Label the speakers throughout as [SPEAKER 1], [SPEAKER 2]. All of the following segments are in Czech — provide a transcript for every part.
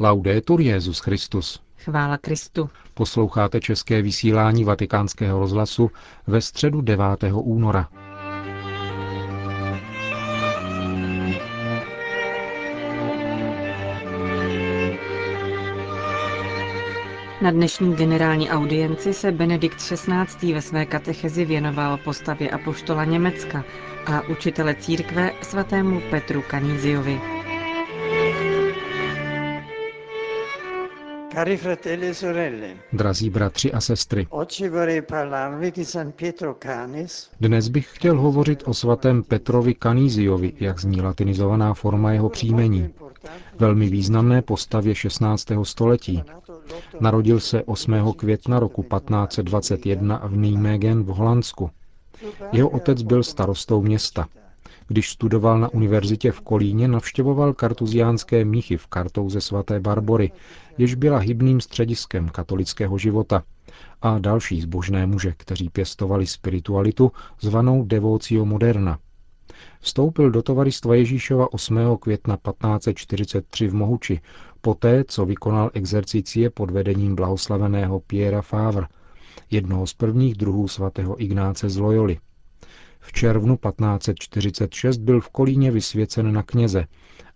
[SPEAKER 1] Laudetur Jezus Christus.
[SPEAKER 2] Chvála Kristu.
[SPEAKER 1] Posloucháte české vysílání Vatikánského rozhlasu ve středu 9. února.
[SPEAKER 2] Na dnešní generální audienci se Benedikt XVI. ve své katechezi věnoval postavě apoštola Německa a učitele církve svatému Petru Kaníziovi.
[SPEAKER 1] Drazí bratři a sestry, dnes bych chtěl hovořit o svatém Petrovi Kaníziovi, jak zní latinizovaná forma jeho příjmení. Velmi významné postavě 16. století. Narodil se 8. května roku 1521 v Nijmegen v Holandsku. Jeho otec byl starostou města. Když studoval na univerzitě v Kolíně, navštěvoval kartuziánské mnichy v Kartouze svaté Barbory, jež byla hybným střediskem katolického života, a další zbožné muže, kteří pěstovali spiritualitu zvanou Devocio Moderna. Vstoupil do tovaristva Ježíšova 8. května 1543 v Mohuči, poté, co vykonal exercicie pod vedením blahoslaveného Piera Favre, jednoho z prvních druhů svatého Ignáce z Loyoli. V červnu 1546 byl v Kolíně vysvěcen na kněze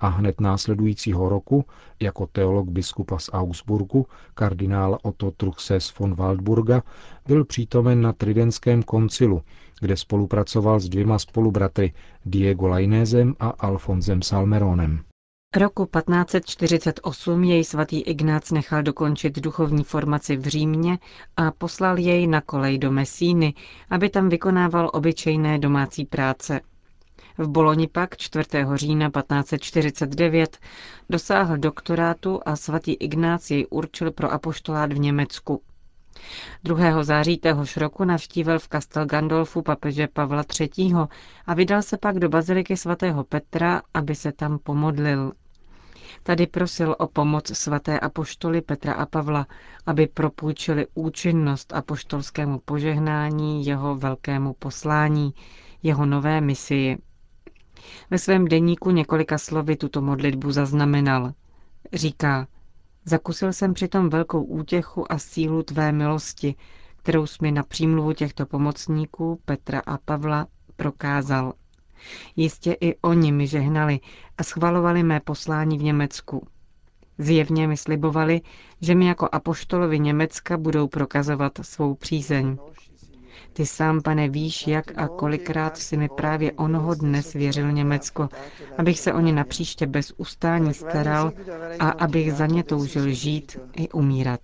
[SPEAKER 1] a hned následujícího roku jako teolog biskupa z Augsburgu, kardinála Otto Truchsess von Waldburga, byl přítomen na Tridentském koncilu, kde spolupracoval s dvěma spolubratry Diego Lainézem a Alfonzem Salmeronem.
[SPEAKER 2] Roku 1548 jej svatý Ignác nechal dokončit duchovní formaci v Římě a poslal jej na kolej do Mesíny, aby tam vykonával obyčejné domácí práce. V Boloni pak 4. října 1549 dosáhl doktorátu a svatý Ignác jej určil pro apoštolát v Německu. 2. září téhož roku navštívil v Castel Gandolfu papeže Pavla III. a vydal se pak do baziliky svatého Petra, aby se tam pomodlil. Tady prosil o pomoc svaté apoštoly Petra a Pavla, aby propůjčili účinnost apoštolskému požehnání jeho velkému poslání, jeho nové misii. Ve svém deníku několika slovy tuto modlitbu zaznamenal. Říká, zakusil jsem přitom velkou útěchu a sílu tvé milosti, kterou jsi mi na přímluvu těchto pomocníků Petra a Pavla prokázal. Jistě i oni mi žehnali a schvalovali mé poslání v Německu. Zjevně mi slibovali, že mi jako apoštolovi Německa budou prokazovat svou přízeň. Ty sám, pane, víš, jak a kolikrát si mi právě onoho dne svěřil Německo, abych se o ně napříště bez ustání staral a abych za ně toužil žít i umírat.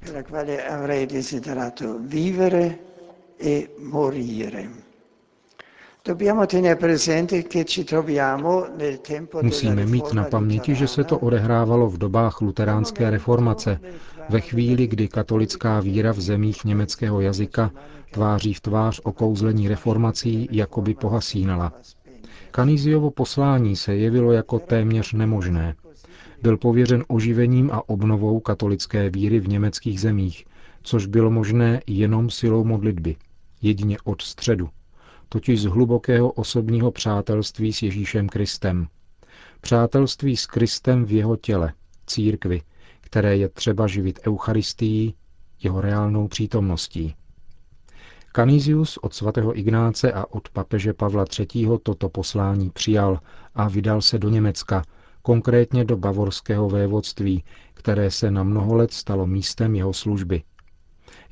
[SPEAKER 1] Musíme mít na paměti, že se to odehrávalo v dobách luteránské reformace, ve chvíli, kdy katolická víra v zemích německého jazyka tváří v tvář okouzlení reformací jakoby pohasínala. Kaniziovo poslání se jevilo jako téměř nemožné. Byl pověřen oživením a obnovou katolické víry v německých zemích, což bylo možné jenom silou modlitby, jedině od středu, totiž z hlubokého osobního přátelství s Ježíšem Kristem. Přátelství s Kristem v jeho těle, církvi, které je třeba živit Eucharistií, jeho reálnou přítomností. Canisius od svatého Ignáce a od papeže Pavla III. toto poslání přijal a vydal se do Německa, konkrétně do bavorského vévodství, které se na mnoho let stalo místem jeho služby.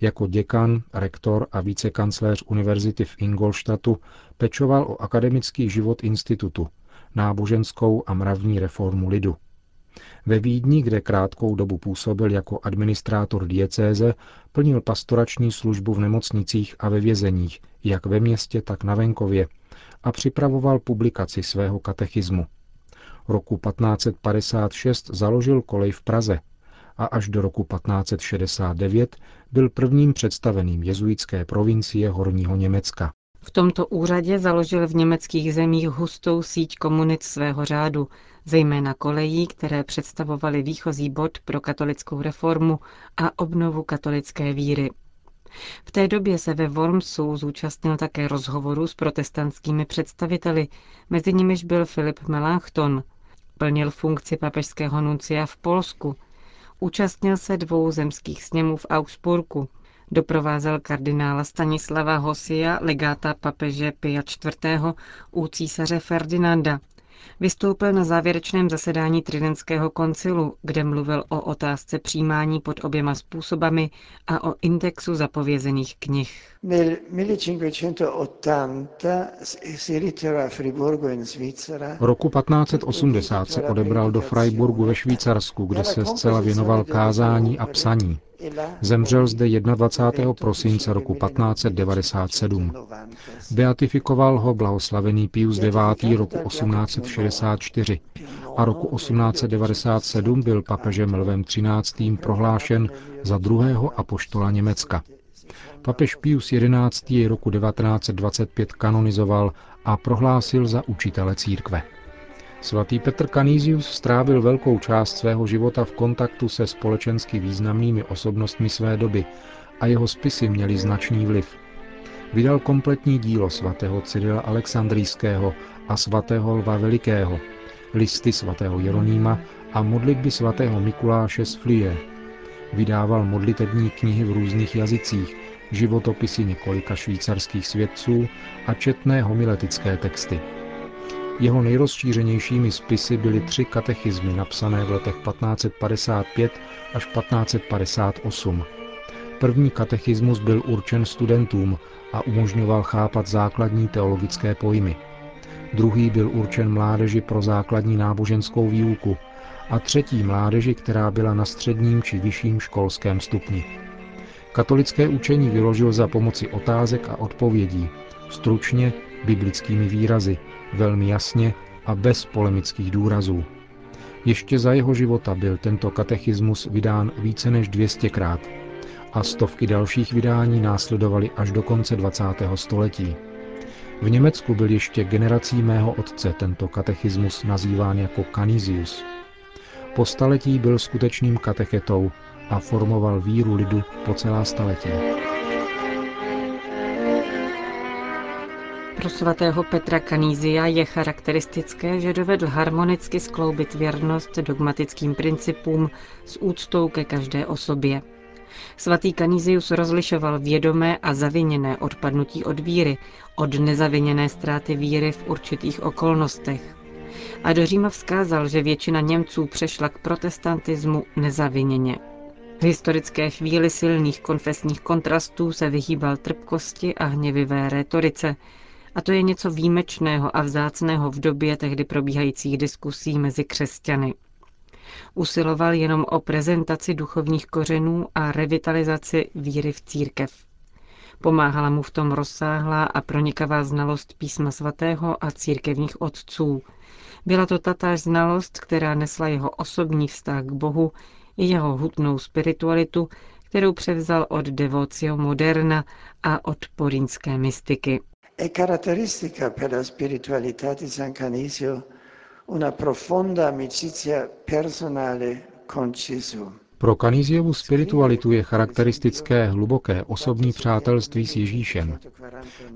[SPEAKER 1] Jako děkan, rektor a vicekancléř univerzity v Ingolštatu pečoval o akademický život institutu, náboženskou a mravní reformu lidu. Ve Vídni, kde krátkou dobu působil jako administrátor diecéze, plnil pastorační službu v nemocnicích a ve vězeních, jak ve městě, tak na venkově, a připravoval publikaci svého katechismu. Roku 1556 založil kolej v Praze a až do roku 1569 byl prvním představeným jezuitské provincie Horního Německa.
[SPEAKER 2] V tomto úřadě založil v německých zemích hustou síť komunit svého řádu, zejména kolejí, které představovaly výchozí bod pro katolickou reformu a obnovu katolické víry. V té době se ve Wormsu zúčastnil také rozhovoru s protestantskými představiteli, mezi nimiž byl Filip Melanchthon. Plnil funkci papežského nuncia v Polsku. Účastnil se dvou zemských sněmů v Augsburgu. Doprovázel kardinála Stanislava Hosia, legáta papeže Pia IV. u císaře Ferdinanda. Vystoupil na závěrečném zasedání Tridentského koncilu, kde mluvil o otázce přijímání pod oběma způsobami a o indexu zapovězených knih.
[SPEAKER 1] Roku 1580 se odebral do Freiburgu ve Švýcarsku, kde se zcela věnoval kázání a psaní. Zemřel zde 21. prosince roku 1597. Beatifikoval ho blahoslavený Pius IX. roku 1864 a roku 1897 byl papežem Lvem XIII. prohlášen za druhého apoštola Německa. Papež Pius XI. roku 1925 kanonizoval a prohlásil za učitele církve. Svatý Petr Canisius strávil velkou část svého života v kontaktu se společensky významnými osobnostmi své doby a jeho spisy měly značný vliv. Vydal kompletní dílo svatého Cyrila Alexandrijského a svatého Lva Velikého, listy svatého Jeronýma a modlitby svatého Mikuláše z Flie. Vydával modlitební knihy v různých jazycích, životopisy několika švýcarských svědců a četné homiletické texty. Jeho nejrozšířenějšími spisy byly tři katechismy napsané v letech 1555 až 1558. První katechismus byl určen studentům a umožňoval chápat základní teologické pojmy. Druhý byl určen mládeži pro základní náboženskou výuku a třetí mládeži, která byla na středním či vyšším školském stupni. Katolické učení vyložil za pomoci otázek a odpovědí, stručně biblickými výrazy, velmi jasně a bez polemických důrazů. Ještě za jeho života byl tento katechismus vydán více než 200krát a stovky dalších vydání následovaly až do konce 20. století. V Německu byl ještě generací mého otce tento katechismus nazýván jako Canisius. Po staletí byl skutečným katechetou a formoval víru lidu po celá staletí.
[SPEAKER 2] Pro svatého Petra Kanízia je charakteristické, že dovedl harmonicky skloubit věrnost dogmatickým principům s úctou ke každé osobě. Svatý Kanízius rozlišoval vědomé a zaviněné odpadnutí od víry od nezaviněné ztráty víry v určitých okolnostech. A do Říma vzkázal, že většina Němců přešla k protestantismu nezaviněně. V historické chvíli silných konfesních kontrastů se vyhýbal trpkosti a hněvivé rétorice, a to je něco výjimečného a vzácného v době tehdy probíhajících diskusí mezi křesťany. Usiloval jenom o prezentaci duchovních kořenů a revitalizaci víry v církev. Pomáhala mu v tom rozsáhlá a pronikavá znalost písma svatého a církevních otců. Byla to tatáž znalost, která nesla jeho osobní vztah k Bohu i jeho hutnou spiritualitu, kterou převzal od devocio moderna a od porínské mystiky.
[SPEAKER 3] È caratteristica per la spiritualità di San Canisio una profonda amicizia personale con Gesù.
[SPEAKER 1] Pro Kaniziovu spiritualitu je charakteristické hluboké osobní přátelství s Ježíšem.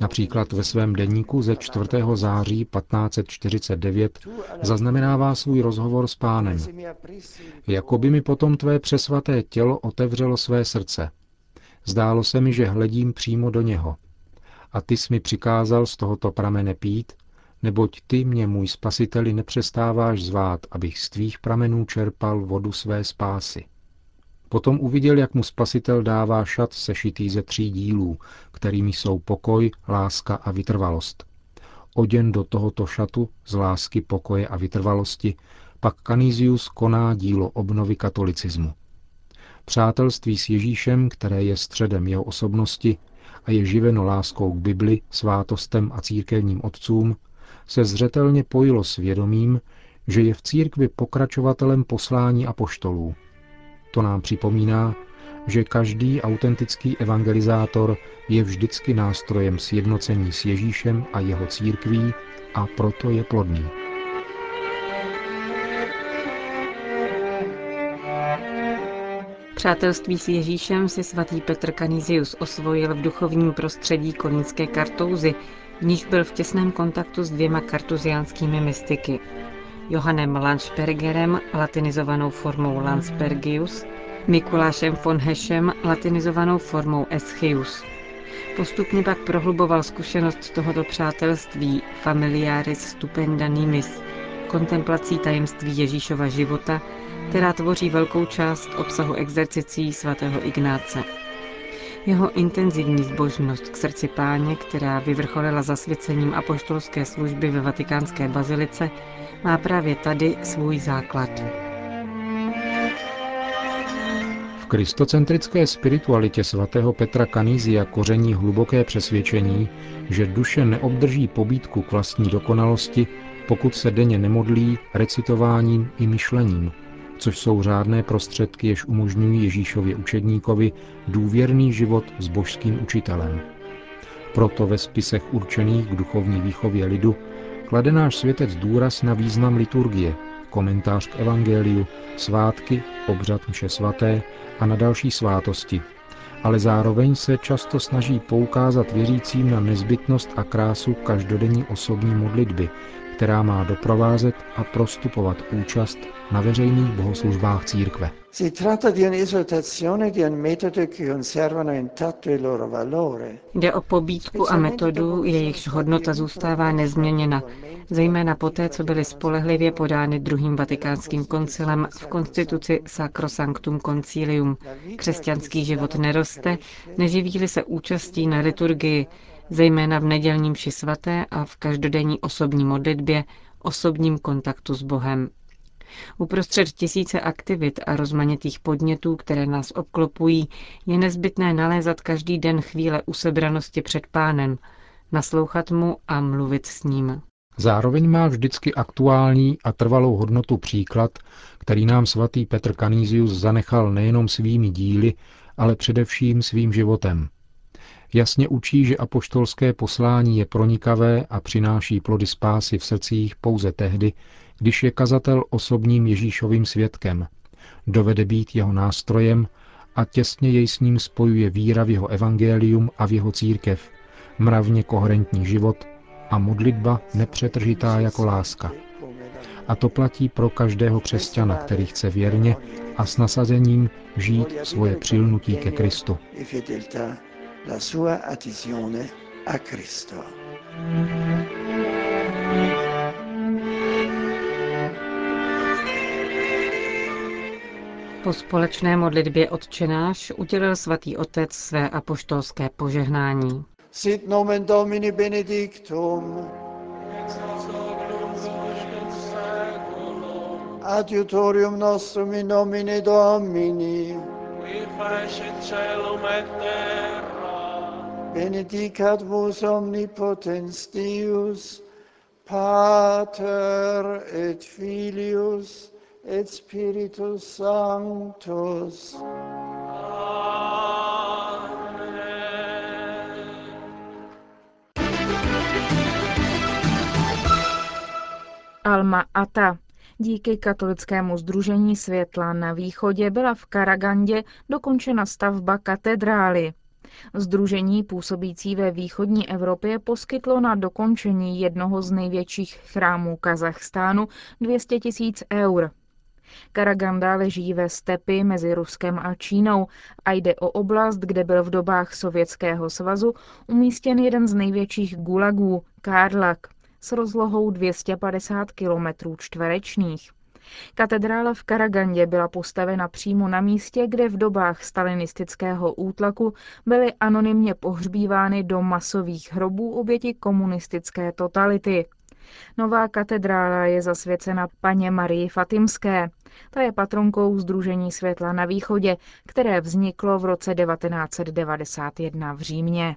[SPEAKER 1] Například ve svém denníku ze 4. září 1549 zaznamenává svůj rozhovor s pánem. Jako by mi potom tvé přesvaté tělo otevřelo své srdce. Zdálo se mi, že hledím přímo do něho – a ty jsi mi přikázal z tohoto pramene pít, neboť ty mě, můj spasiteli, nepřestáváš zvát, abych z tvých pramenů čerpal vodu své spásy. Potom uviděl, jak mu spasitel dává šat sešitý ze tří dílů, kterými jsou pokoj, láska a vytrvalost. Oděn do tohoto šatu z lásky, pokoje a vytrvalosti pak Canisius koná dílo obnovy katolicismu. Přátelství s Ježíšem, které je středem jeho osobnosti, a je živeno láskou k Bibli, svátostem a církevním otcům, se zřetelně pojilo s vědomím, že je v církvi pokračovatelem poslání apoštolů. To nám připomíná, že každý autentický evangelizátor je vždycky nástrojem sjednocení s Ježíšem a jeho církví a proto je plodný.
[SPEAKER 2] Přátelství s Ježíšem si svatý Petr Canisius osvojil v duchovním prostředí kolínské kartouzy, v níž byl v těsném kontaktu s dvěma kartuziánskými mystiky. Johannem Landsbergerem, latinizovanou formou Landsbergius, Mikulášem von Hešem, latinizovanou formou Eschius. Postupně pak prohluboval zkušenost tohoto přátelství familiaris stupenda nimis, kontemplací tajemství Ježíšova života, která tvoří velkou část obsahu exercicí svatého Ignáce. Jeho intenzivní zbožnost k srdci páně, která vyvrcholila zasvěcením apoštolské služby ve vatikánské bazilice, má právě tady svůj základ.
[SPEAKER 1] V kristocentrické spiritualitě svatého Petra Kanizia koření hluboké přesvědčení, že duše neobdrží pobídku k vlastní dokonalosti, pokud se denně nemodlí recitováním i myšlením, což jsou řádné prostředky, jež umožňují Ježíšově učedníkovi důvěrný život s božským učitelem. Proto ve spisech určených k duchovní výchově lidu klade náš světec důraz na význam liturgie, komentář k evangeliu, svátky, obřad mše svaté a na další svátosti, ale zároveň se často snaží poukázat věřícím na nezbytnost a krásu každodenní osobní modlitby, která má doprovázet a prostupovat účast na veřejných bohoslužbách církve.
[SPEAKER 2] Jde o pobídku a metodu, jejichž hodnota zůstává nezměněna, zejména poté, co byly spolehlivě podány druhým vatikánským koncilem v konstituci Sacrosanctum Concilium. Křesťanský život neroste, neživí se účastí na liturgii, zejména v nedělním ši svaté a v každodenní osobní modlitbě, osobním kontaktu s Bohem. Uprostřed tisíce aktivit a rozmanitých podnětů, které nás obklopují, je nezbytné nalézat každý den chvíle usebranosti před pánem, naslouchat mu a mluvit s ním.
[SPEAKER 1] Zároveň má vždycky aktuální a trvalou hodnotu příklad, který nám svatý Petr Kanízius zanechal nejenom svými díly, ale především svým životem. Jasně učí, že apoštolské poslání je pronikavé a přináší plody spásy v srdcích pouze tehdy, když je kazatel osobním Ježíšovým svědkem, dovede být jeho nástrojem a těsně jej s ním spojuje víra v jeho evangelium a v jeho církev, mravně koherentní život a modlitba nepřetržitá jako láska. A to platí pro každého křesťana, který chce věrně a s nasazením žít svoje přilnutí ke Kristu. A Cristo.
[SPEAKER 2] Po společné modlitbě odčenáš udělil svatý otec své apoštolské požehnání. Sit nomen Domini benedictum. Adiutorium nostrum in nomine Domini. Qui facet celum et terra. Benedicat vos omnipotens Deus, Pater et Filius et Spiritus Sanctus.
[SPEAKER 4] Alma Ata. Díky katolickému združení Světla na východě byla v Karagandě dokončena stavba katedrály. Združení působící ve východní Evropě poskytlo na dokončení jednoho z největších chrámů Kazachstánu 200 tisíc eur. Karaganda leží ve stepi mezi Ruskem a Čínou a jde o oblast, kde byl v dobách Sovětského svazu umístěn jeden z největších gulagů, Kárlak, s rozlohou 250 km čtverečních. Katedrála v Karagandě byla postavena přímo na místě, kde v dobách stalinistického útlaku byly anonymně pohřbívány do masových hrobů oběti komunistické totality. Nová katedrála je zasvěcena paně Marii Fatimské. Ta je patronkou Združení světla na východě, které vzniklo v roce 1991 v Římě.